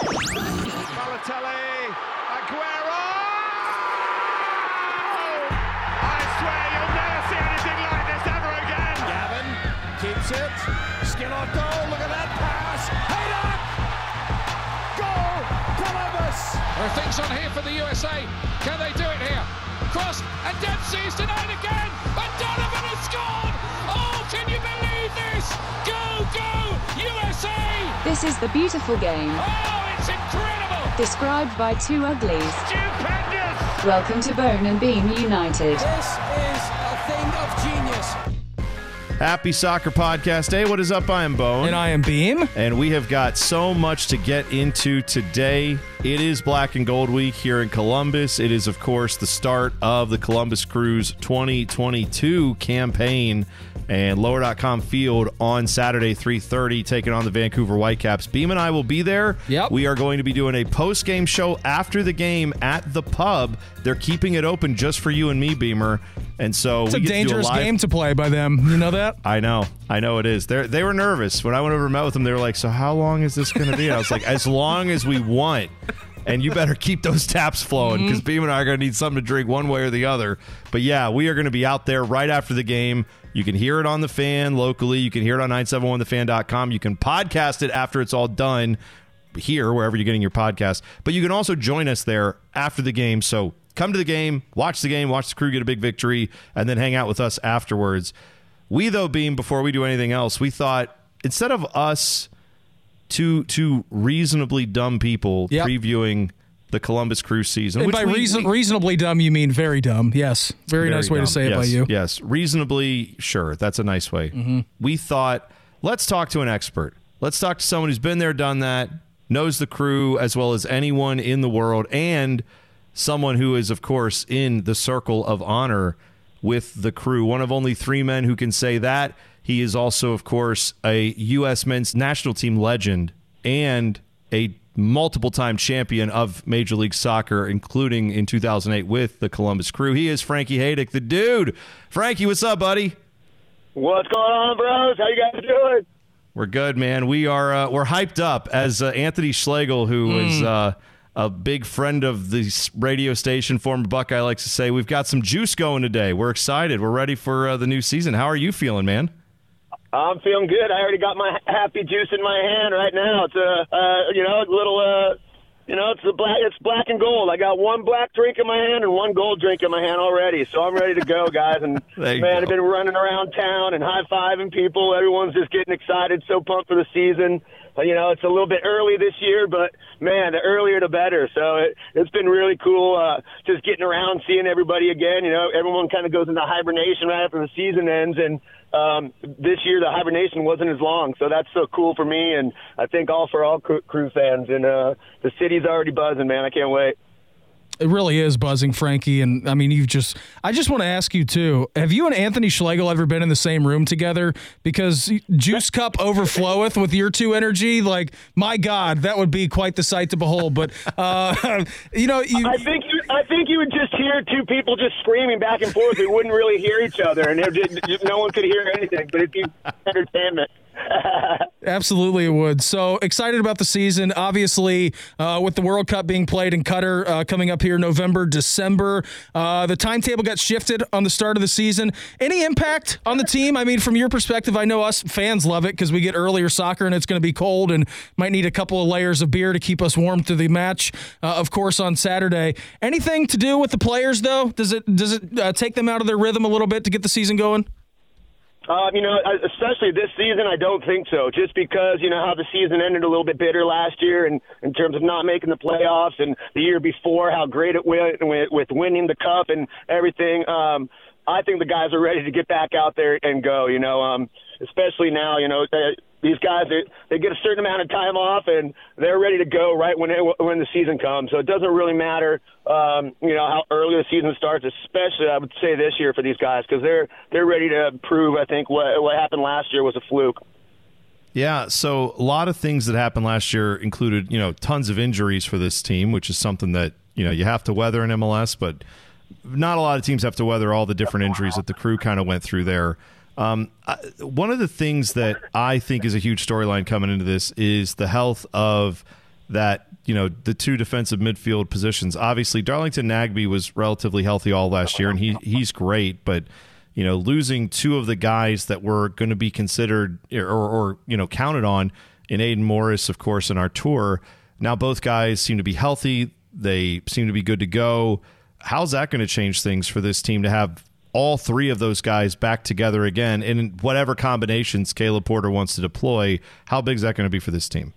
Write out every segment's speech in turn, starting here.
Balotelli, Aguero! I swear you'll never see anything like this ever again. Gavin keeps it. Skill on goal. Look at that pass. Header! Goal! Columbus! There are things on here for the USA. Can they do it here? Cross and Dempsey's denied again. And Donovan has scored. Oh, can you believe this? Go, go, USA! This is the beautiful game, Oh, it's incredible. Described by two uglies. Stupendous! Welcome to Bone and Beam United. This is a thing of genius. Happy Soccer Podcast Day. What is up? I am Bone. And I am Beam. And we have got so much to get into today. It is Black and Gold Week here in Columbus. It is, of course, the start of the Columbus Crews 2022 campaign and lower.com field on Saturday 3:30 taking on the Vancouver Whitecaps. Beam and I will be there. Yep. We are going to be doing a post-game show after the game at the pub. They're keeping it open just for you and me, Beamer. And so It's we a get to do dangerous live- game to play by them. You know that? I know, I know it is. They they were nervous when I went over and met with them. They were like, "So how long is this going to be?" And I was like, "As long as we want." And you better keep those taps flowing because mm-hmm. Beam and I are going to need something to drink one way or the other. But yeah, we are going to be out there right after the game. You can hear it on the fan locally. You can hear it on 971thefan.com. You can podcast it after it's all done here, wherever you're getting your podcast. But you can also join us there after the game. So come to the game, watch the game, watch the crew get a big victory, and then hang out with us afterwards. We, though, Beam, before we do anything else, we thought instead of us two two reasonably dumb people Yep. previewing the Columbus Crew season, And by we- reason, we- reasonably dumb, you mean very dumb. Yes. Very, very nice way dumb. to say it by you. Yes, reasonably sure. That's a nice way. Mm-hmm. We thought, let's talk to an expert. Let's talk to someone who's been there, done that, knows the crew as well as anyone in the world, and someone who is, of course, in the circle of honor with the crew. One of only three men who can say that. He is also, of course, a U.S. men's national team legend and a multiple time champion of Major League Soccer, including in 2008 with the Columbus Crew. He is Frankie Hejduk, the dude. Frankie, what's up, buddy? What's going on, bros? How you guys doing? We're good, man. We are uh, we're hyped up as uh, Anthony Schlegel, who is uh, a big friend of the radio station, former Buckeye, likes to say, we've got some juice going today. We're excited. We're ready for uh, the new season. How are you feeling, man? I'm feeling good. I already got my happy juice in my hand right now. It's a, uh, you know, a little, uh, you know, it's a black, it's black and gold. I got one black drink in my hand and one gold drink in my hand already, so I'm ready to go, guys. And man, go. I've been running around town and high fiving people. Everyone's just getting excited, so pumped for the season. Uh, You know, it's a little bit early this year, but man, the earlier the better. So it, it's been really cool, uh, just getting around, seeing everybody again. You know, everyone kind of goes into hibernation right after the season ends, and um, this year the hibernation wasn't as long, so that's so cool for me, and I think all for all crew, fans. And uh, the city's already buzzing, man. I can't wait. It really is buzzing, Frankie. And I mean, you've just, I just want to ask you too have you and Anthony Schlegel ever been in the same room together? Because Juice Cup overfloweth with your two energy. Like, my God, that would be quite the sight to behold. But, uh, you know, you. I think you, I think you would just hear two people just screaming back and forth. We wouldn't really hear each other, and no one could hear anything. But it'd be entertainment. Absolutely, it would. So excited about the season. Obviously, uh, with the World Cup being played in Qatar uh, coming up here November, December, uh, the timetable got shifted on the start of the season. Any impact on the team? I mean, from your perspective, I know us fans love it because we get earlier soccer and it's going to be cold and might need a couple of layers of beer to keep us warm to the match. Uh, of course, on Saturday. Anything to do with the players though? Does it does it uh, take them out of their rhythm a little bit to get the season going? Uh, you know, especially this season, I don't think so. Just because you know how the season ended a little bit bitter last year, and in terms of not making the playoffs, and the year before how great it went with, with winning the cup and everything. Um, I think the guys are ready to get back out there and go. You know, um, especially now. You know, they, these guys they, they get a certain amount of time off, and they're ready to go right when it, when the season comes. So it doesn't really matter. Um, you know how early the season starts, especially I would say this year for these guys because they're they're ready to prove. I think what what happened last year was a fluke. Yeah, so a lot of things that happened last year included, you know, tons of injuries for this team, which is something that, you know, you have to weather in MLS, but not a lot of teams have to weather all the different injuries that the crew kind of went through there. Um, I, one of the things that I think is a huge storyline coming into this is the health of that you know the two defensive midfield positions. Obviously, Darlington Nagbe was relatively healthy all last year, and he he's great. But you know, losing two of the guys that were going to be considered or, or you know counted on in Aidan Morris, of course, in Artur. Now both guys seem to be healthy. They seem to be good to go. How's that going to change things for this team to have all three of those guys back together again in whatever combinations Caleb Porter wants to deploy? How big is that going to be for this team?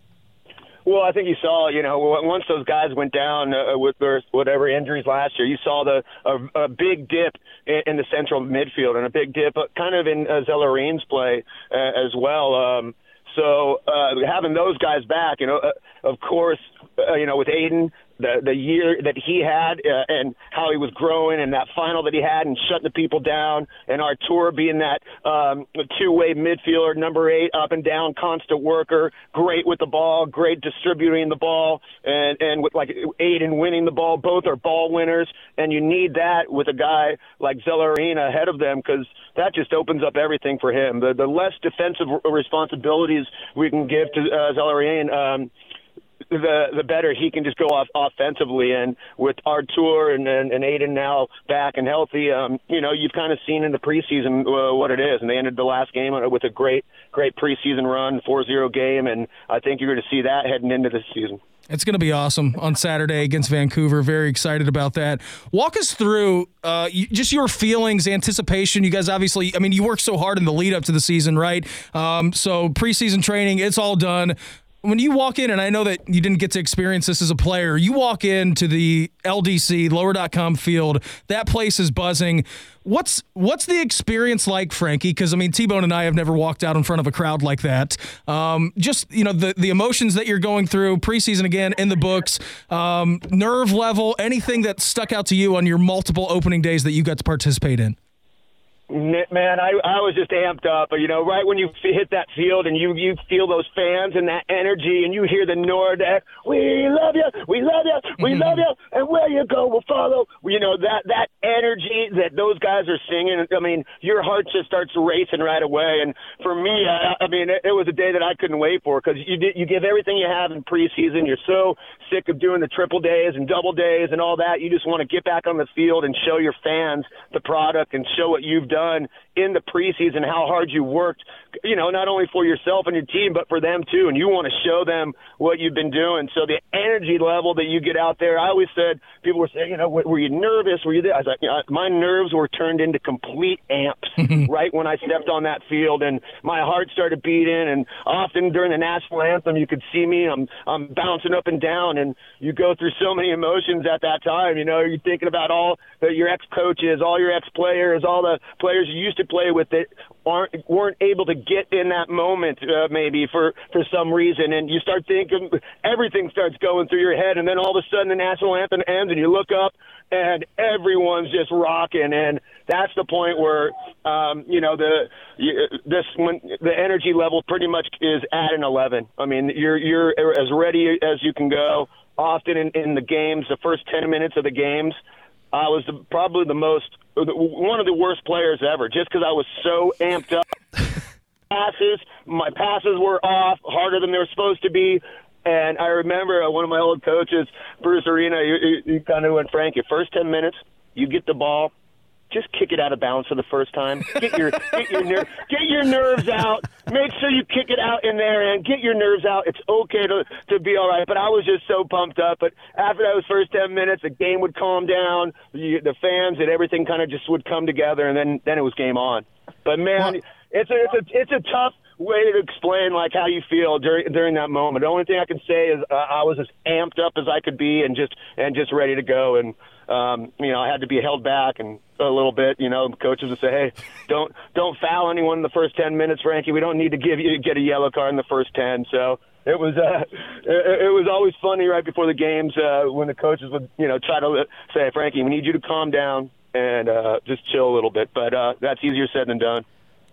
Well, I think you saw, you know, once those guys went down uh, with their whatever injuries last year, you saw the a, a big dip in, in the central midfield and a big dip, uh, kind of in uh, Zelarayan's play uh, as well. Um, so uh, having those guys back, you know, uh, of course, uh, you know, with Aidan, the the year that he had uh, and how he was growing and that final that he had and shutting the people down and Artur being that um, two-way midfielder, number eight, up and down, constant worker, great with the ball, great distributing the ball, and and with like Aidan winning the ball. Both are ball winners, and you need that with a guy like Zelarayan ahead of them because that just opens up everything for him. The the less defensive responsibilities we can give to uh, Zelarayan. Um, the the better he can just go off offensively. And with Artur and, and, and Aidan now back and healthy, um, you know, you've kind of seen in the preseason uh, what it is. And they ended the last game with a great, great preseason run, 4-0 game. And I think you're going to see that heading into this season. It's going to be awesome on Saturday against Vancouver. Very excited about that. Walk us through uh, just your feelings, anticipation. You guys obviously, I mean, you worked so hard in the lead up to the season, right? Um, so preseason training, it's all done when you walk in, and I know that you didn't get to experience this as a player, you walk into the LDC lower.com field, that place is buzzing. What's what's the experience like, Frankie? Because I mean, T Bone and I have never walked out in front of a crowd like that. Um, just you know, the the emotions that you're going through, preseason again in the books, um, nerve level, anything that stuck out to you on your multiple opening days that you got to participate in. Man, I I was just amped up. You know, right when you hit that field and you you feel those fans and that energy, and you hear the Nordecke, "We love you, we love you, we mm-hmm. love you," and where you go, we'll follow. You know that that energy that those guys are singing. I mean, your heart just starts racing right away. And for me, I, I mean, it, it was a day that I couldn't wait for because you you give everything you have in preseason. You're so sick of doing the triple days and double days and all that. You just want to get back on the field and show your fans the product and show what you've done in the preseason, how hard you worked, you know, not only for yourself and your team, but for them too. And you want to show them what you've been doing. So the energy level that you get out there, I always said, people were saying, you know, were you nervous? Were you there? I was like, you know, my nerves were turned into complete amps right when I stepped on that field and my heart started beating. And often during the national anthem, you could see me, I'm, I'm bouncing up and down and you go through so many emotions at that time. You know, you're thinking about all your ex coaches, all your ex players, all the players you used to play with that aren't weren't able to get in that moment uh, maybe for for some reason. And you start thinking everything starts going through your head and then all of a sudden the national anthem ends and you look up and everyone's just rocking. And that's the point where um you know the you, this when the energy level pretty much is at an 11 i mean you're you're as ready as you can go. Often in, in the games the first 10 minutes of the games I was the, probably the most one of the worst players ever, just because I was so amped up. passes, my passes were off, harder than they were supposed to be. And I remember uh, one of my old coaches, Bruce Arena, he, he kind of went, Frank, your first 10 minutes, you get the ball, just kick it out of bounds for the first time. Get your get your ner- get your nerves out. Make sure you kick it out in there and get your nerves out. It's okay to to be all right. But I was just so pumped up. But after those first ten minutes, the game would calm down. The, the fans and everything kind of just would come together, and then then it was game on. But man, it's a it's a it's a tough way to explain like how you feel during during that moment. The only thing I can say is uh, I was as amped up as I could be and just and just ready to go. And um, you know, I had to be held back and a little bit. You know, coaches would say, "Hey, don't don't foul anyone in the first ten minutes, Frankie. We don't need to give you get a yellow card in the first ten. So it was uh, it, it was always funny right before the games uh, when the coaches would you know try to say, "Frankie, we need you to calm down and uh, just chill a little bit." But uh, that's easier said than done.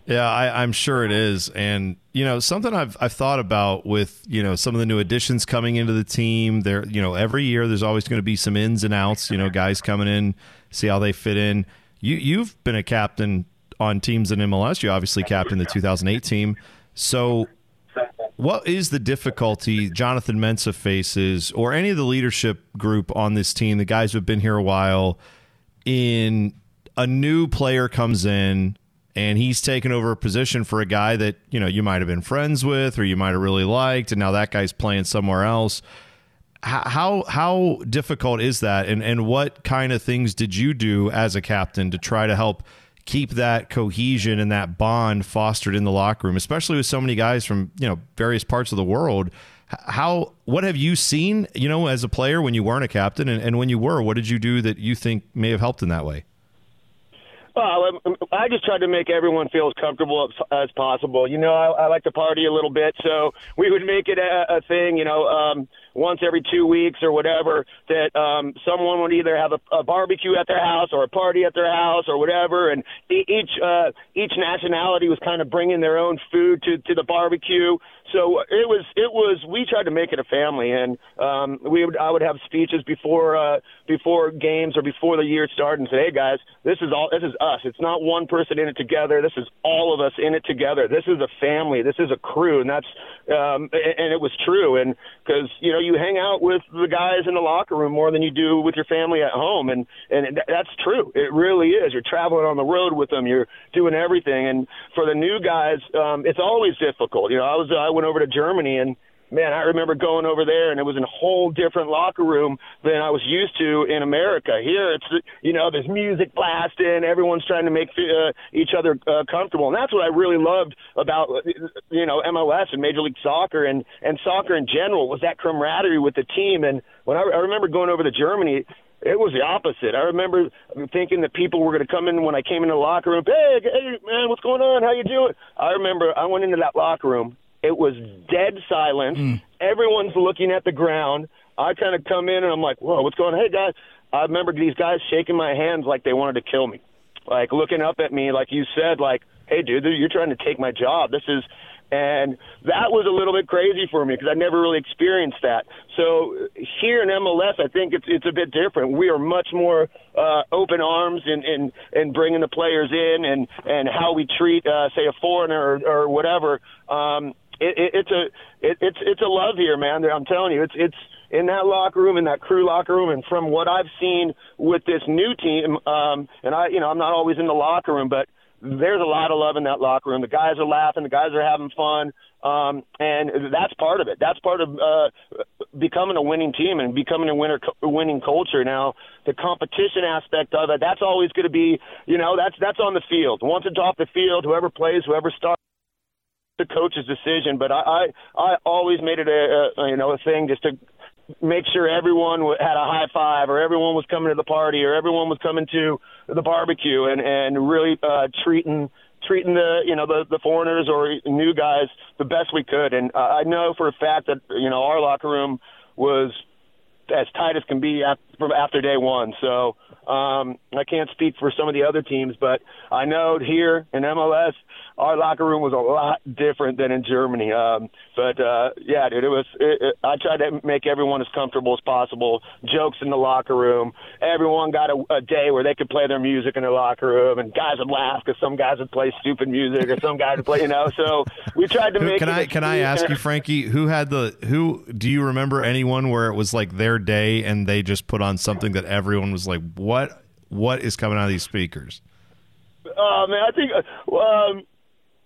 Yeah, I, am sure it is, and you know something I've I've thought about with you know some of the new additions coming into the team. There, you know, every year there's always going to be some ins and outs. You know, guys coming in, see how they fit in. You you've been a captain on teams in MLS. You obviously captained the 2008 team. So, what is the difficulty Jonathan Mensah faces, or any of the leadership group on this team, the guys who've been here a while, in a new player comes in and he's taken over a position for a guy that you know you might have been friends with or you might have really liked, and now that guy's playing somewhere else. How how difficult is that, and and what kind of things did you do as a captain to try to help keep that cohesion and that bond fostered in the locker room, especially with so many guys from you know various parts of the world? How what have you seen, you know, as a player when you weren't a captain, and, and when you were, what did you do that you think may have helped in that way? Well, I just tried to make everyone feel as comfortable as, possible. You know, I, I like to party a little bit, so we would make it a, a thing. You know, um, once every two weeks or whatever, that um, someone would either have a, a barbecue at their house or a party at their house or whatever, and each uh, each nationality was kind of bringing their own food to to the barbecue. So it was it was we tried to make it a family, and um, we would I would have speeches before uh, before games or before the year started and say, hey guys, this is all this is us. It's not one person in it together. This is all of us in it together. This is a family. This is a crew, and that's um, and it was true. And because you know you hang out with the guys in the locker room more than you do with your family at home, and and that's true. It really is. You're traveling on the road with them. You're doing everything, and for the new guys, um, it's always difficult. You know, I was I went over to Germany and man, I remember going over there and it was in a whole different locker room than I was used to in America. Here, it's you know, there's music blasting, everyone's trying to make uh, each other uh, comfortable, and that's what I really loved about you know MLS and Major League Soccer and and soccer in general was that camaraderie with the team. And when I, I remember going over to Germany. It was the opposite. I remember thinking that people were going to come in when I came into the locker room. Hey, hey, man, what's going on? How you doing? I remember I went into that locker room it was dead silence. Mm. Everyone's looking at the ground. I kind of come in and I'm like, whoa, what's going on? Hey, guys. I remember these guys shaking my hands like they wanted to kill me, like looking up at me, like you said, like, hey, dude, you're trying to take my job. This is, and that was a little bit crazy for me because I never really experienced that. So here in MLS, I think it's it's a bit different. We are much more uh, open arms in, in in bringing the players in and and how we treat, uh, say, a foreigner or, or whatever. Um, it, it, it's a it, it's it's a love here, man. I'm telling you, it's it's in that locker room, in that crew locker room, and from what I've seen with this new team, um, and I, you know, I'm not always in the locker room, but there's a lot of love in that locker room. The guys are laughing, the guys are having fun, um, and that's part of it. That's part of uh, becoming a winning team and becoming a winner, winning culture. Now, the competition aspect of it, that's always going to be, you know, that's that's on the field. Once it's off the field, whoever plays, whoever starts the coach's decision, but I I, I always made it a, a you know a thing just to make sure everyone had a high five or everyone was coming to the party or everyone was coming to the barbecue and and really uh, treating treating the you know the the foreigners or new guys the best we could. And uh, I know for a fact that you know our locker room was as tight as can be after, from after day one. So um, I can't speak for some of the other teams but I know here in MLS our locker room was a lot different than in Germany. Um, but uh, yeah, dude, it was. It, it, I tried to make everyone as comfortable as possible. Jokes in the locker room. Everyone got a, a day where they could play their music in their locker room, and guys would laugh because some guys would play stupid music or some guys would play, you know. So we tried to make. Can I can I ask you, Frankie, who had the who? Do you remember anyone where it was like their day and they just put on something that everyone was like, what? What is coming out of these speakers? Oh man, I think um,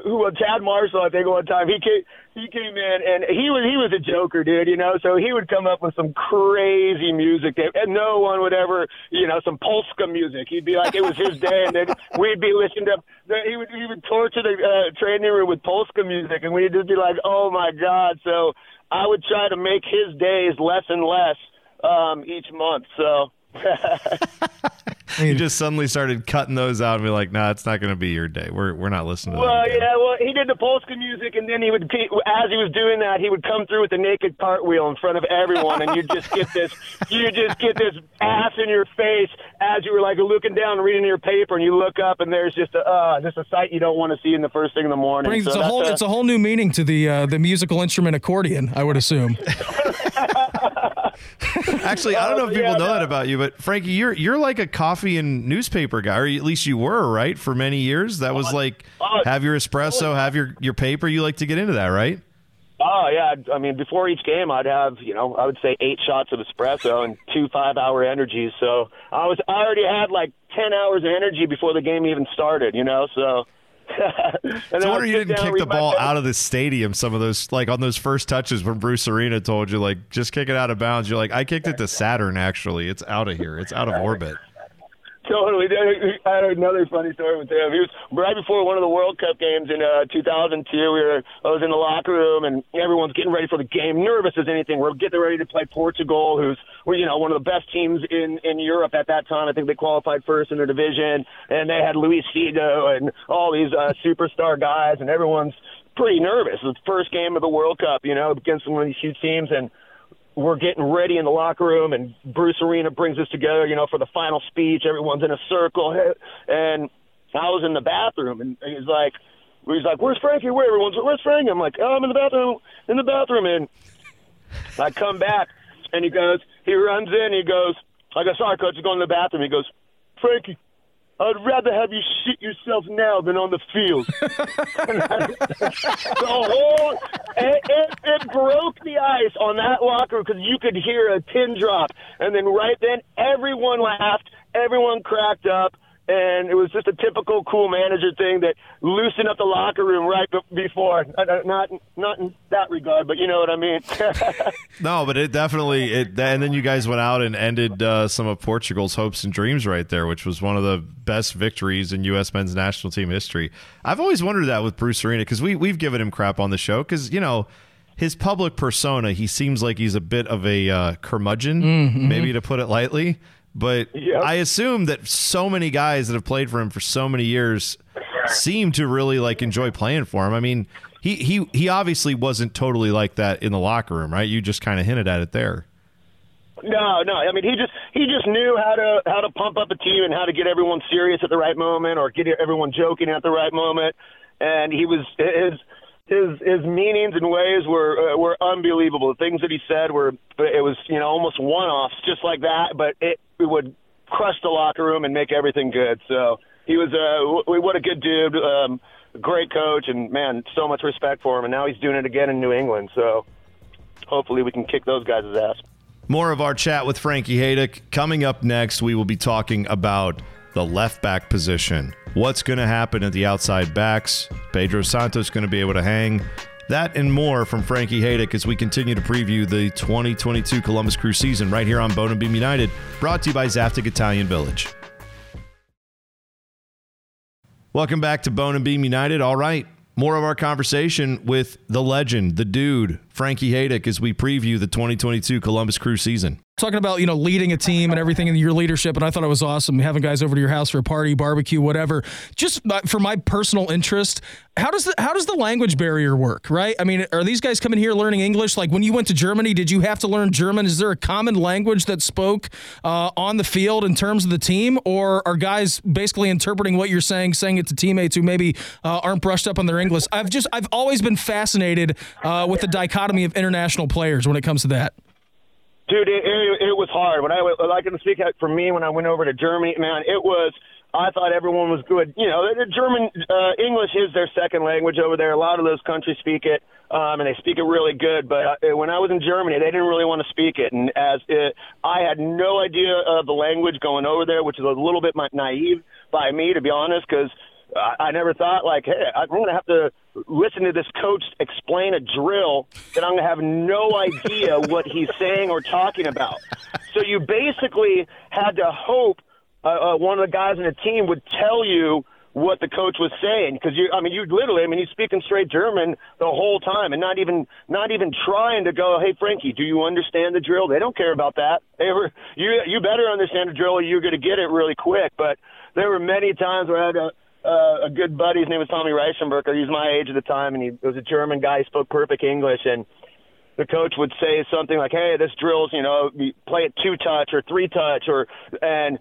who uh, Chad Marshall, I think one time he came he came in and he was he was a joker, dude. You know, so he would come up with some crazy music that and no one would ever, you know, some polska music. He'd be like it was his day, and then we'd be listening to. He would he would torture the uh, training room with polska music, and we'd just be like, oh my god. So I would try to make his days less and less um, each month. So. you just suddenly started cutting those out and be like, "Nah, it's not going to be your day. We're we're not listening to well, that." Well, yeah, well, he did the polska music, and then he would, as he was doing that, he would come through with the naked cartwheel in front of everyone, and you just get this, you just get this ass in your face as you were like looking down, reading your paper, and you look up, and there's just a, uh, just a sight you don't want to see in the first thing in the morning. Brings, so it's a whole, a, it's a whole new meaning to the uh, the musical instrument accordion, I would assume. Actually, I don't know if oh, people yeah, know no. that about you, but Frankie, you're you're like a coffee and newspaper guy, or at least you were, right? For many years, that was oh, like oh, have your espresso, have your your paper. You like to get into that, right? Oh yeah, I mean before each game I'd have you know I would say eight shots of espresso and two five hour energies. So I was I already had like ten hours of energy before the game even started. You know, so. So then wonder you didn't kick the ball out of the stadium. Some of those, like on those first touches when Bruce Arena told you, like, just kick it out of bounds. You're like, I kicked it to Saturn. Actually, it's out of here. It's out of orbit. Totally. I had another funny story with him. He was right before one of the World Cup games in uh, 2002. We were, I was in the locker room, and everyone's getting ready for the game, nervous as anything. We're getting ready to play Portugal, who's you know one of the best teams in in Europe at that time. I think they qualified first in their division, and they had Luis Figo and all these uh, superstar guys, and everyone's pretty nervous. It's the first game of the World Cup, you know, against one of these huge teams, and we're getting ready in the locker room, and Bruce Arena brings us together, you know, for the final speech. Everyone's in a circle, and I was in the bathroom, and he's like, he's like, "Where's Frankie? Where everyone's? Where's Frankie?" I'm like, "Oh, I'm in the bathroom, in the bathroom." And I come back, and he goes, he runs in, he goes, I go, "Sorry, coach, I'm going to the bathroom." He goes, "Frankie." I'd rather have you shit yourself now than on the field. the whole it, it, it broke the ice on that locker because you could hear a pin drop, and then right then everyone laughed, everyone cracked up, and it was just a typical cool manager thing that loosened up the locker room right before. Not not in that regard, but you know what I mean. No, but it definitely it. And then you guys went out and ended uh, some of Portugal's hopes and dreams right there, which was one of the best victories in U.S. men's national team history. I've always wondered that with Bruce Arena because we we've given him crap on the show because you know his public persona. He seems like he's a bit of a uh, curmudgeon, maybe to put it lightly. But Yep. I assume that so many guys that have played for him for so many years seem to really like enjoy playing for him. I mean, he he he obviously wasn't totally like that in the locker room, right? You just kind of hinted at it there. No, no. I mean, he just he just knew how to how to pump up a team and how to get everyone serious at the right moment or get everyone joking at the right moment. And he was his his his meanings and ways were uh, were unbelievable. The things that he said were it was you know almost one offs just like that, but it, it would crush the locker room and make everything good. So he was uh, what a good dude, um, great coach, and man, so much respect for him. And now he's doing it again in New England. So hopefully we can kick those guys' ass. More of our chat with Frankie Hejduk coming up next. We will be talking about the left back position. What's going to happen at the outside backs? Pedro Santos going to be able to hang. That and more from Frankie Hejduk as we continue to preview the 2022 Columbus Crew season right here on Bone and Beam United, brought to you by Zaftig Italian Village. Welcome back to Bone and Beam United. All right, more of our conversation with the legend, the dude, Frankie Hejduk, as we preview the 2022 Columbus Crew season. talking about you know leading a team and everything in your leadership and i thought it was awesome having guys over to your house for a party barbecue whatever. Just uh, for my personal interest how does the how does the language barrier work right? I mean are these guys coming here learning english? Like when you went to germany did you have to learn german? Is there a common language that spoke uh, on the field in terms of the team? Or are guys basically interpreting what you're saying saying it to teammates who maybe uh, aren't brushed up on their english? I've just i've always been fascinated uh, with the dichotomy of international players when it comes to that Dude, it, it, it was hard. When I I can speak for me when I went over to Germany, man, it was. I thought everyone was good. You know, the German uh, English is their second language over there. A lot of those countries speak it, um, and they speak it really good. But uh, when I was in Germany, they didn't really want to speak it, and as it, I had no idea of the language going over there, which is a little bit naive by me, to be honest, because I, never thought like, hey, I'm going to have to listen to this coach explain a drill that I'm going to have no idea what he's saying or talking about. So you basically had to hope uh, uh, one of the guys in the team would tell you what the coach was saying because you I mean you literally I mean he's speaking straight German the whole time and not even not even trying to go hey Frankie do you understand the drill? They don't care about that. They were you you better understand the drill or you're going to get it really quick. But there were many times where I had a uh, a good buddy. His name was Tommy Reichenberger. He was my age at the time, and he was a German guy. He spoke perfect English, and the coach would say something like, "Hey, this drill's you know play it two touch or three touch," or and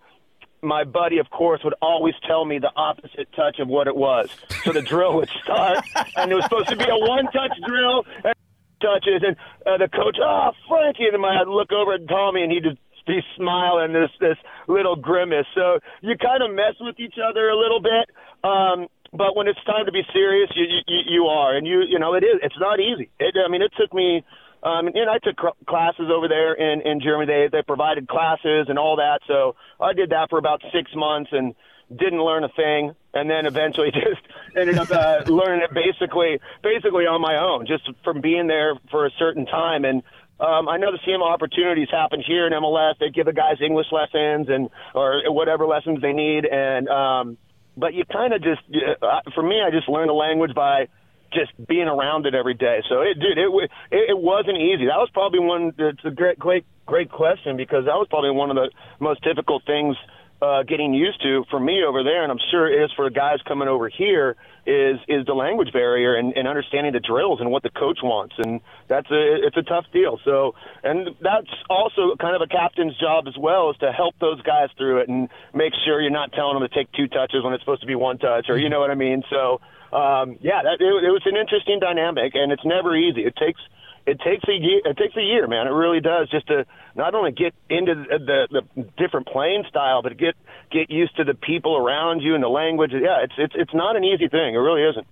my buddy, of course, would always tell me the opposite touch of what it was. So the drill would start, and it was supposed to be a one-touch drill. And touches, and uh, the coach, oh, Frankie, and I'd look over at Tommy, and he'd just be smiling this this little grimace. So you kind of mess with each other a little bit. Um, but when it's time to be serious, you you, you are, and you you know it is. It's not easy. It, I mean, it took me. Um, and I took cr- classes over there in in Germany. They they provided classes and all that. So I did that for about six months and didn't learn a thing, and then eventually just ended up uh, learning it basically basically on my own, just from being there for a certain time. And um, I know the same opportunities happen here in MLS. They give the guys English lessons and or whatever lessons they need, and um, but you kind of just uh, for me, I just learned the language by just being around it every day. So it, dude, it it, it wasn't easy. That was probably one. It's a great, great, great question because that was probably one of the most difficult things uh, getting used to for me over there, and I'm sure it is for guys coming over here. Is is the language barrier and, and understanding the drills and what the coach wants, and that's a it's a tough deal. So, and that's also kind of a captain's job as well, is to help those guys through it and make sure you're not telling them to take two touches when it's supposed to be one touch, or you know what I mean. So, um, yeah, that, it, it was an interesting dynamic, and it's never easy. It takes it takes a year. It takes a year, man. It really does, just to not only get into the, the, the different playing style, but get get used to the people around you and the language. Yeah, it's it's it's not an easy thing. It really isn't.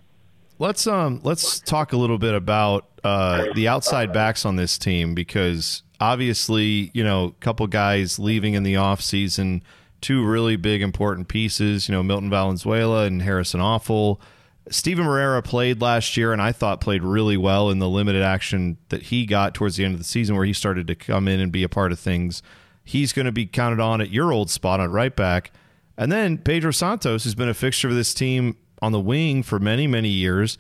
Let's um let's talk a little bit about uh, the outside backs on this team because obviously you know a couple guys leaving in the off season, two really big important pieces. You know Milton Valenzuela and Harrison Afful. Steven Moreira played last year and I thought played really well in the limited action that he got towards the end of the season where he started to come in and be a part of things. He's going to be counted on at your old spot on right back. And then Pedro Santos who's been a fixture of this team on the wing for many, many years.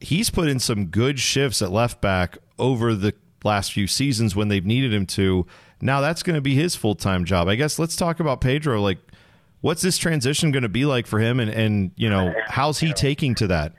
He's put in some good shifts at left back over the last few seasons when they've needed him to. Now that's going to be his full time job. I guess let's talk about Pedro. Like, what's this transition going to be like for him, and and you know how's he taking to that?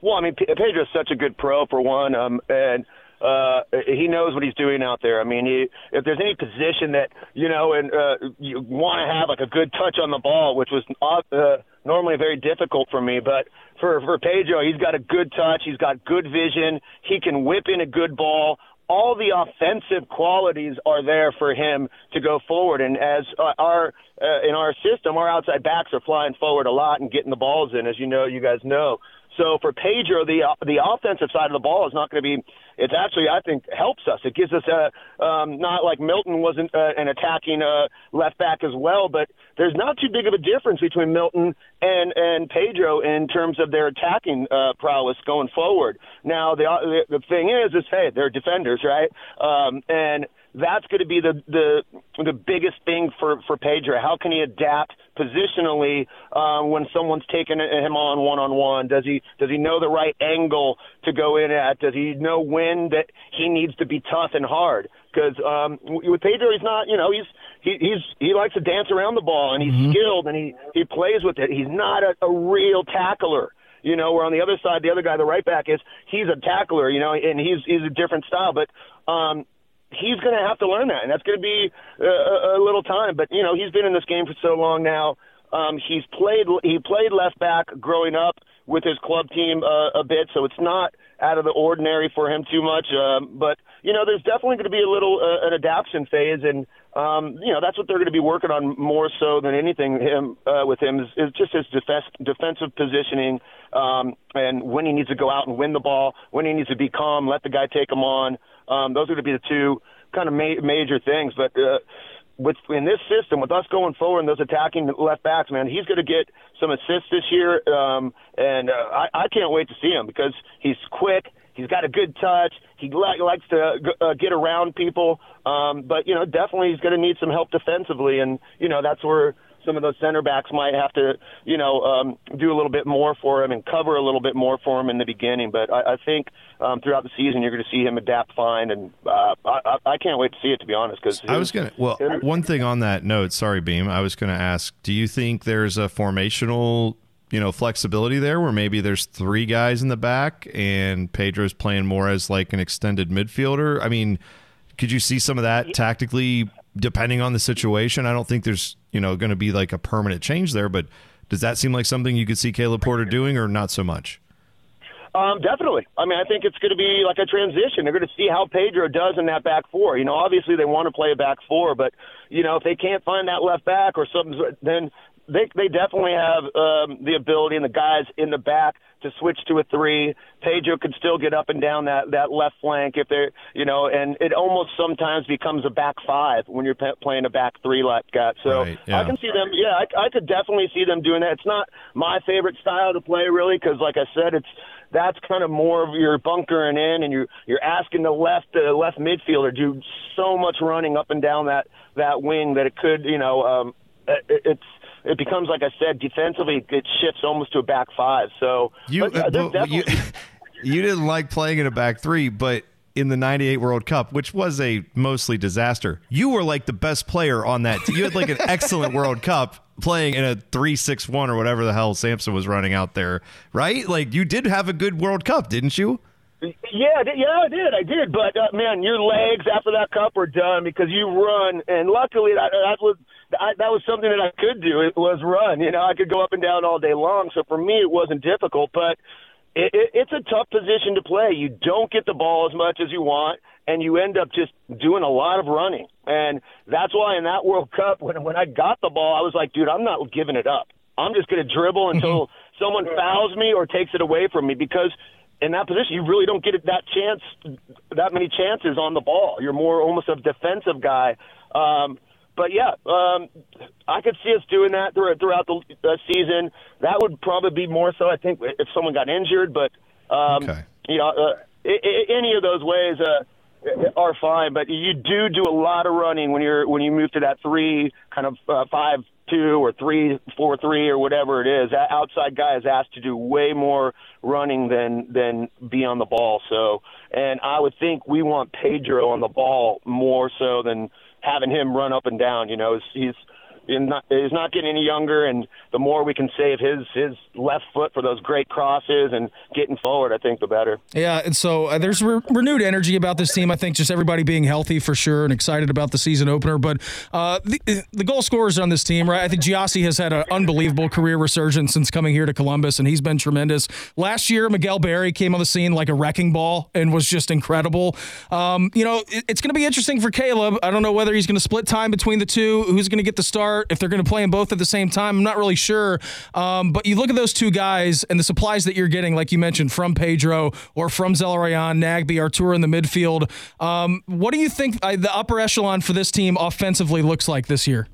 Well, I mean, Pedro's such a good pro for one, um, and uh, he knows what he's doing out there. I mean, he, if there's any position that you know, and uh, you want to have like a good touch on the ball, which was uh, normally very difficult for me, but for for Pedro, he's got a good touch, he's got good vision, he can whip in a good ball all the offensive qualities are there for him to go forward. And as uh, our uh, in our system, our outside backs are flying forward a lot and getting the balls in, as you know, you guys know. So for Pedro, the the offensive side of the ball is not going to be. It's actually, I think, helps us. It gives us a um, not like Milton wasn't uh, an attacking uh, left back as well, but there's not too big of a difference between Milton and and Pedro in terms of their attacking uh, prowess going forward. Now the the thing is, is hey, they're defenders, right? Um, and that's going to be the the the biggest thing for for Pedro. How can he adapt positionally uh, when someone's taking him on one on one? Does he does he know the right angle to go in at? Does he know when that he needs to be tough and hard? Because um, with Pedro, he's not. You know, he's he, he's he likes to dance around the ball and he's mm-hmm. skilled and he he plays with it. He's not a, a real tackler you know, where on the other side, the other guy, the right back, is he's a tackler, you know, and he's he's a different style. But um, he's going to have to learn that, and that's going to be a, a little time. But you know, he's been in this game for so long now. Um, he's played he played left back growing up with his club team uh, a bit, so it's not out of the ordinary for him too much. Um, but you know, there's definitely going to be a little uh, an adaptation phase, and um, you know that's what they're going to be working on more so than anything. Him uh, with him is, is just his def- defensive positioning, um, and when he needs to go out and win the ball, when he needs to be calm, let the guy take him on. Um, those are going to be the two kind of ma- major things. But uh, with in this system, with us going forward and those attacking left backs, man, he's going to get some assists this year, um, and uh, I, I can't wait to see him because he's quick. He's got a good touch. He li- likes to uh, get around people, um, but you know, definitely he's going to need some help defensively, and you know that's where some of those center backs might have to, you know, um, do a little bit more for him and cover a little bit more for him in the beginning. But I, I think um, throughout the season you're going to see him adapt fine, and uh, I, I can't wait to see it to be honest. Because I was going to well, one thing on that note, sorry, Beam, I was going to ask, do you think there's a formational you know flexibility there where maybe there's three guys in the back and Pedro's playing more as like an extended midfielder. I mean, could you see some of that tactically depending on the situation? I don't think there's you know going to be like a permanent change there. But does that seem like something you could see Caleb Porter doing, or not so much? Um, definitely. I mean, I think it's going to be like a transition. They're going to see how Pedro does in that back four. You know, obviously they want to play a back four, but you know if they can't find that left back or something, then they they definitely have um, the ability and the guys in the back to switch to a three. Pedro can still get up and down that that left flank if they're you know, and it almost sometimes becomes a back five when you're pe- playing a back three like that. So Right, yeah. I can see them. Yeah, I, I could definitely see them doing that. It's not my favorite style to play really because, like I said, it's that's kind of more of your bunkering in, and you're you're asking the left uh, left midfielder to do so much running up and down that that wing that it could you know um, it, it's it becomes like I said defensively it shifts almost to a back five. So You, uh, there's but you, definitely- you didn't like playing in a back three, but in the 98 World Cup, which was a mostly disaster, you were like the best player on that. You had like an excellent World Cup playing in a 3-6-1 or whatever the hell Sampson was running out there, right? Like you did have a good World Cup, didn't you? Yeah, I did- yeah, I did, I did. But uh, man, your legs after that cup were done because you run, and luckily that, that was I, that was something that I could do. It was run. You know, I could go up and down all day long. So for me, it wasn't difficult. But it, it, it's a tough position to play. You don't get the ball as much as you want, and you end up just doing a lot of running. And that's why in that World Cup, when when I got the ball, I was like, dude, I'm not giving it up. I'm just going to dribble until someone fouls me or takes it away from me because in that position, you really don't get that chance, that many chances on the ball. You're more almost a defensive guy. Um, but yeah, um, I could see us doing that throughout, throughout the uh, season. That would probably be more so, I think, if someone got injured. But um, Okay. you know, uh, I- I- any of those ways uh, are fine. But you do do a lot of running when you're when you move to that three kind of uh, five two or three four three or whatever it is. That outside guy is asked to do way more running than than be on the ball. So, and I would think we want Pedro on the ball more so than having him run up and down. You know, he's, not he's not getting any younger, and the more we can save his his left foot for those great crosses and getting forward, I think the better. Yeah, and so uh, there's re- renewed energy about this team. I think just everybody being healthy for sure and excited about the season opener. But uh, the, the goal scorers on this team, right? I think Gyasi has had an unbelievable career resurgence since coming here to Columbus, and he's been tremendous. Last year, Miguel Berry came on the scene like a wrecking ball and was just incredible. Um, you know, it- it's going to be interesting for Caleb. I don't know whether he's going to split time between the two, who's going to get the start, if they're going to play them both at the same time. I'm not really sure. Um, but you look at those two guys and the supplies that you're getting, like you mentioned, from Pedro or from Zelarayan, Nagbe, Artur in the midfield. Um, what do you think uh, the upper echelon for this team offensively looks like this year?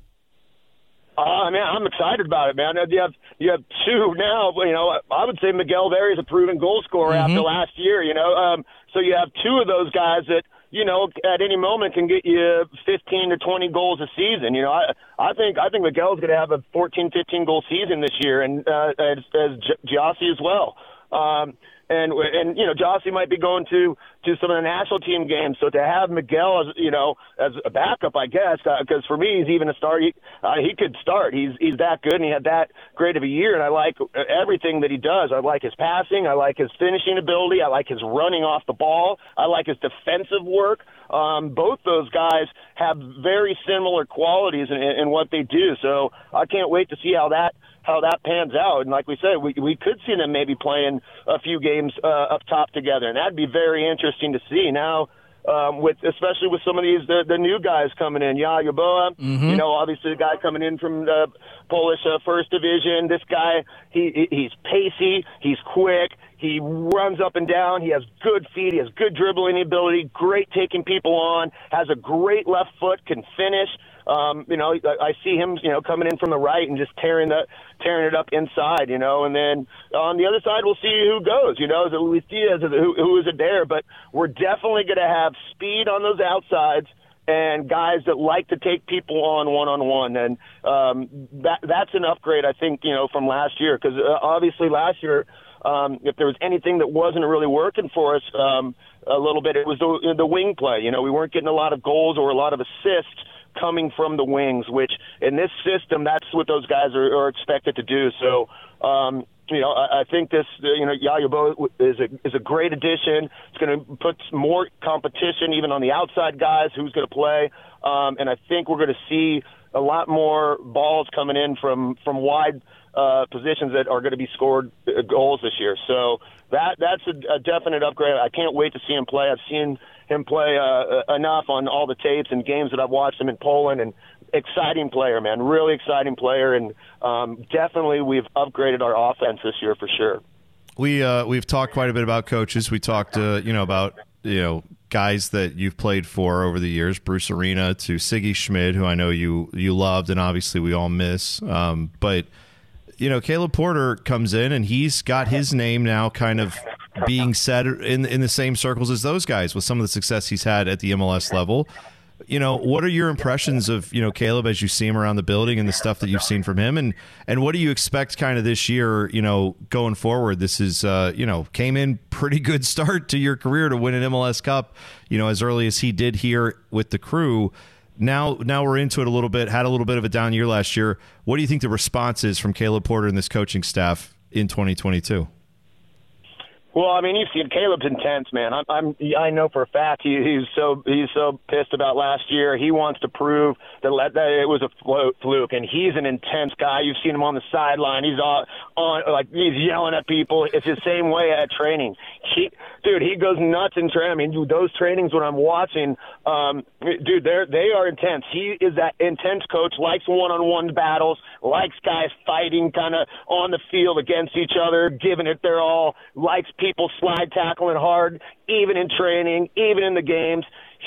Uh, man, I'm excited about it, man. You have you have two now. You know, I would say Miguel Berry is a proven goal scorer after last year. You know, um, so you have two of those guys that you know at any moment can get you 15 to 20 goals a season. You know, I I think I think Miguel's going to have a 14, 15 goal season this year, and uh, as as J- Gyasi as well. Um, and and you know Gyasi might be going to to some of the national team games. So to have Miguel as you know as a backup, I guess, because for me he's even a star. He, uh, he could start. He's he's that good, and he had that great of a year. And I like everything that he does. I like his passing. I like his finishing ability. I like his running off the ball. I like his defensive work. Um, both those guys have very similar qualities in, in what they do. So I can't wait to see how that how that pans out. And like we said, we we could see them maybe playing a few games uh, up top together, and that'd be very interesting to see. Now, um, with especially with some of these the, the new guys coming in, Yaw Yeboah, you know, obviously the guy coming in from the Polish uh, First Division. This guy, he he- he's pacey, he's quick. He runs up and down. He has good feet. He has good dribbling ability. Great taking people on. Has a great left foot. Can finish. Um, you know, I, see him, you know, coming in from the right and just tearing the tearing it up inside, you know. And then on the other side, we'll see who goes. You know, is it Luis Diaz? Is it, who, who is it there? But we're definitely going to have speed on those outsides and guys that like to take people on one on one, and um, that that's an upgrade, I think, you know, from last year because uh, obviously last year. Um, if there was anything that wasn't really working for us um, a little bit, it was the, the wing play. You know, we weren't getting a lot of goals or a lot of assists coming from the wings, which in this system, that's what those guys are, are expected to do. So, um, you know, I, I think this, you know, Yeboah is a is a great addition. It's going to put more competition even on the outside guys who's going to play, um, and I think we're going to see a lot more balls coming in from from wide uh, positions that are going to be scored uh, goals this year. So that that's a, a definite upgrade. I can't wait to see him play. I've seen him play uh, enough on all the tapes and games that I've watched him in Poland, and exciting player, man. Really exciting player, and um, definitely we've upgraded our offense this year for sure. We uh, we've talked quite a bit about coaches. We talked, uh, you know, about you know guys that you've played for over the years, Bruce Arena to Sigi Schmid, who I know you you loved, and obviously we all miss. Um, but you know, Caleb Porter comes in and he's got his name now kind of being said in in the same circles as those guys with some of the success he's had at the MLS level. You know, what are your impressions of you know Caleb as you see him around the building and the stuff that you've seen from him, and and what do you expect kind of this year? You know, going forward, this is uh, you know came in pretty good start to your career to win an MLS Cup. You know, as early as he did here with the crew now now we're into it a little bit had a little bit of a down year last year what do you think the response is from caleb porter and this coaching staff in 2022 well, I mean, you've seen Caleb's intense, man. I'm, I'm I know for a fact he, he's so he's so pissed about last year. He wants to prove that, that it was a fluke, and he's an intense guy. You've seen him on the sideline. He's all on like he's yelling at people. It's the same way at training. He, dude, he goes nuts in training. I mean, those trainings when I'm watching, um, dude, they're they are intense. He is that intense coach. Likes one-on-one battles. Likes guys fighting kind of on the field against each other, giving it their all. Likes people slide tackling hard, even in training, even in the games.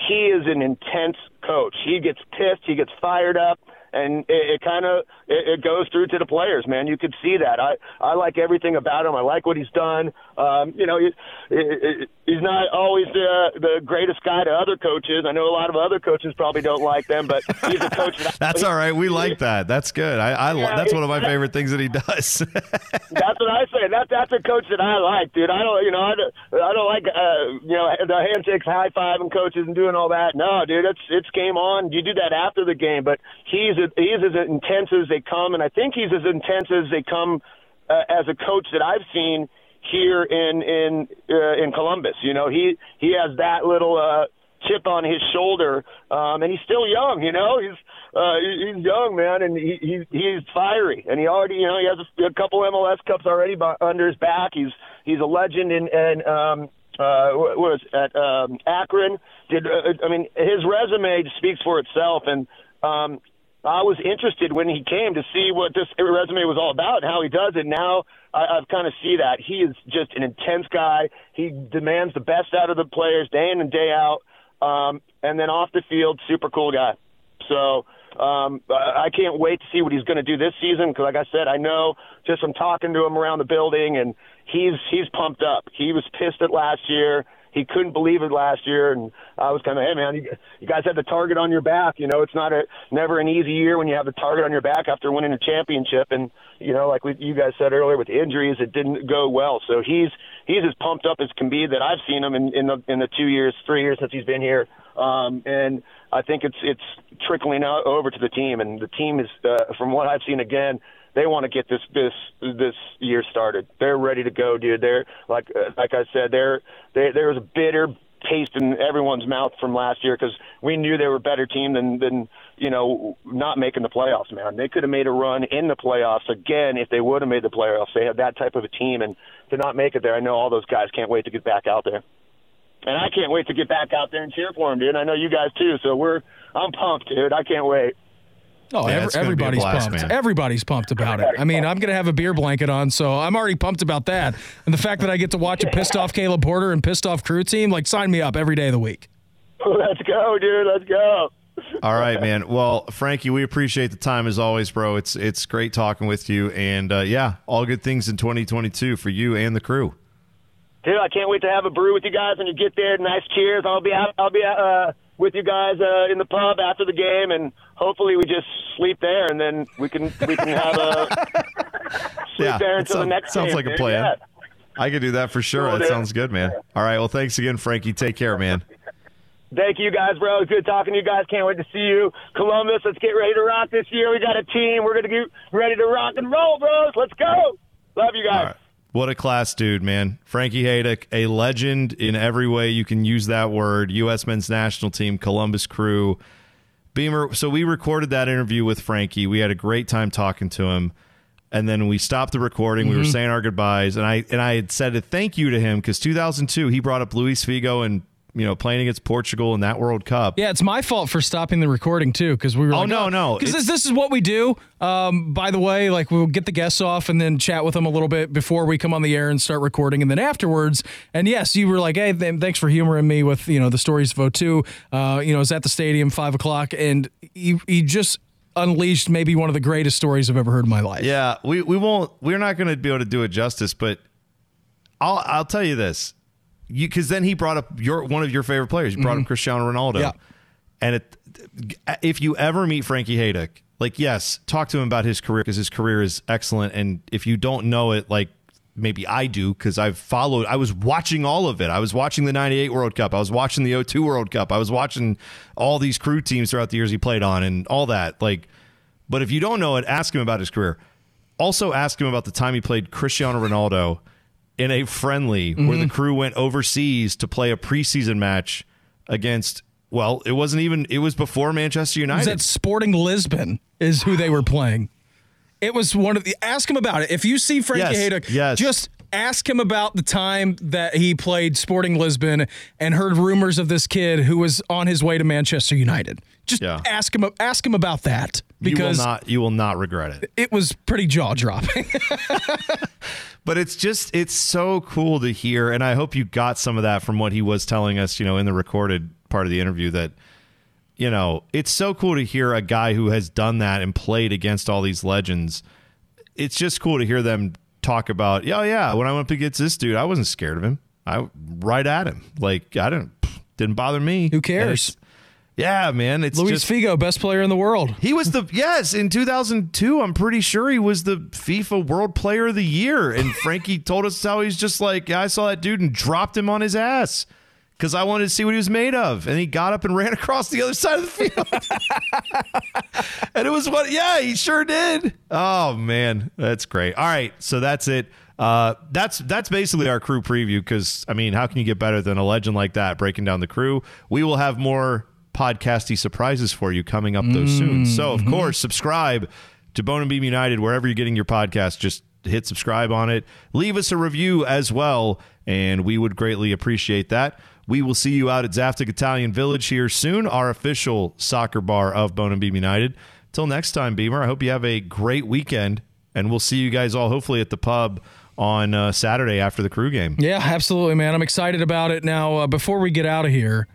He is an intense coach. He gets pissed, he gets fired up, and it, it kind of it, it goes through to the players. Man, you could see that. I I like everything about him. I like what he's done. Um, you know, he, he, he's not always the the greatest guy to other coaches. I know a lot of other coaches probably don't like them, but he's a coach. That that's all right. We like that. That's good. I, I yeah, that's one of my favorite things that he does. that's what I say. That that's a coach that I like, dude. I don't, you know, I don't, I don't like, uh, you know, the handshakes, high fiving coaches and doing all that. No, dude, it's it's game on. You do that after the game, but he's he's as intense as they come, and I think he's as intense as they come uh, as a coach that I've seen here in in uh, in Columbus. You know, he he has that little uh, chip on his shoulder, um, and he's still young. You know, he's uh, he's young, man, and he, he he's fiery, and he already you know he has a, a couple MLS Cups already by, under his back. He's he's a legend in and um, uh, was at um, Akron. Did uh, I mean his resume speaks for itself, and um, I was interested when he came to see what this resume was all about and how he does it. Now I, I've kind of see that he is just an intense guy. He demands the best out of the players day in and day out, um, and then off the field, super cool guy. So um, I can't wait to see what he's going to do this season because, like I said, I know just from talking to him around the building, and he's he's pumped up. He was pissed at last year he couldn't believe it last year, and I was kind of, hey man, you, you guys had the target on your back. You know, it's not a never an easy year when you have the target on your back after winning a championship, and you know, like we, you guys said earlier with injuries, it didn't go well. So he's he's as pumped up as can be that I've seen him in in the in the two years, three years since he's been here. Um, and I think it's it's trickling out over to the team, and the team is, uh, from what I've seen again, they want to get this this this year started. They're ready to go, dude. They're like uh, like I said, there there was a bitter taste in everyone's mouth from last year because we knew they were a better team than than you know not making the playoffs. Man, they could have made a run in the playoffs again if they would have made the playoffs. They had that type of a team, and to not make it there, I know all those guys can't wait to get back out there. And I can't wait to get back out there and cheer for them, dude. I know you guys too. So we're I'm pumped, dude. I can't wait. Oh, yeah, every, everybody's blast, pumped. Man. Everybody's pumped about it. I mean, I'm going to have a beer blanket on, so I'm already pumped about that. And the fact that I get to watch a pissed off Caleb Porter and pissed off crew team, like, sign me up every day of the week. Let's go, dude. Let's go. All right, man. Well, Frankie, we appreciate the time as always, bro. It's it's great talking with you, and uh, yeah, all good things in 2022 for you and the crew. Dude, I can't wait to have a brew with you guys when you get there. Nice cheers. I'll be out. I'll be uh, with you guys uh, in the pub after the game, and hopefully we just sleep there, and then we can we can have a sleep yeah, there until sounds, the next. Sounds game, like a plan. Yeah. I could do that for sure. Cool, that sounds good, man. All right. Well, thanks again, Frankie. Take care, man. Thank you guys, bro. Good talking to you guys. Can't wait to see you. Columbus, let's get ready to rock this year. We got a team. We're going to get ready to rock and roll, bros. Let's go. Love you guys. What a class dude, man. Frankie Hejduk, a legend in every way you can use that word. U.S. men's national team, Columbus crew. Beamer, so we recorded that interview with Frankie. We had a great time talking to him. And then we stopped the recording. Mm-hmm. We were mm-hmm. saying our goodbyes. And I and I had said a thank you to him because 2002, he brought up Luis Figo and you know, playing against Portugal in that World Cup. Yeah, it's my fault for stopping the recording too, because we were. Oh, like, no, no, because this, this is what we do. Um, by the way, like we'll get the guests off and then chat with them a little bit before we come on the air and start recording, and then afterwards. And yes, you were like, "Hey, th- thanks for humoring me with you know the stories of 02. Uh, you know, is at the stadium five o'clock, and you you just unleashed maybe one of the greatest stories I've ever heard in my life. Yeah, we, we won't. We're not going to be able to do it justice, but I'll I'll tell you this, you because then he brought up your one of your favorite players. You brought up Cristiano Ronaldo, Mm-hmm. Yeah. and it, if you ever meet Frankie Hejduk, like yes, talk to him about his career because his career is excellent, and if you don't know it, like. Maybe I do because I've followed. I was watching all of it. I was watching the '98 World Cup. I was watching the 02 World Cup. I was watching all these crew teams throughout the years he played on and all that. Like, but if you don't know it, ask him about his career. Also, ask him about the time he played Cristiano Ronaldo in a friendly where Mm-hmm. the crew went overseas to play a preseason match against. Well, it wasn't even. It was before Manchester It was United. at Sporting Lisbon is who they were playing. It was one of the. Ask him about it. If you see Frankie Yes, Hejduk, yes. just ask him about the time that he played Sporting Lisbon and heard rumors of this kid who was on his way to Manchester United. Just Yeah. ask him. Ask him about that you will because not. You will not regret it. it was pretty jaw dropping. But it's just it's so cool to hear, and I hope you got some of that from what he was telling us. You know, in the recorded part of the interview that. You know, it's so cool to hear a guy who has done that and played against all these legends. It's just cool to hear them talk about, yeah, yeah. When I went up against this dude, I wasn't scared of him. I right at him, like I didn't didn't bother me. Who cares? Yeah, man. It's Luis just Figo, best player in the world. he was the yes in 2002. I'm pretty sure he was the FIFA World Player of the Year. And Frankie told us how he's just like yeah, I saw that dude and dropped him on his ass because I wanted to see what he was made of. And he got up and ran across the other side of the field. and it was what yeah, he sure did. Oh man, that's great. All right, so that's it. Uh, that's that's basically our crew preview because I mean, how can you get better than a legend like that breaking down the crew? We will have more podcasty surprises for you coming up though soon. So of course, subscribe to Bone and Beam United wherever you're getting your podcast. Just hit subscribe on it. Leave us a review as well, and we would greatly appreciate that. We will see you out at Zaftig Italian Village here soon, our official soccer bar of Bone and Beam United. Till next time, Beamer, I hope you have a great weekend, and we'll see you guys all hopefully at the pub on uh, Saturday after the crew game. Yeah, absolutely, man. I'm excited about it. Now, uh, before we get out of here,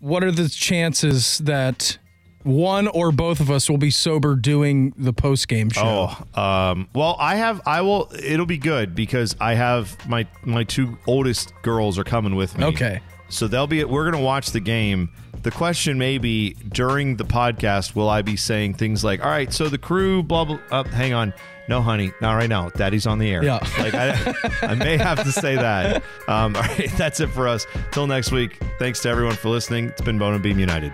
what are the chances that one or both of us will be sober doing the post game show? Oh, um, well, I have. I will. It'll be good because I have my my two oldest girls are coming with me. Okay. So they'll be. We're gonna watch the game. The question may be during the podcast, will I be saying things like, "All right, so the crew, blah blah." Uh, hang on, no, honey, not right now. Daddy's on the air. Yeah. like I, I may have to say that. Um, all right, that's it for us. Till next week. Thanks to everyone for listening. It's been Bone and Beam United.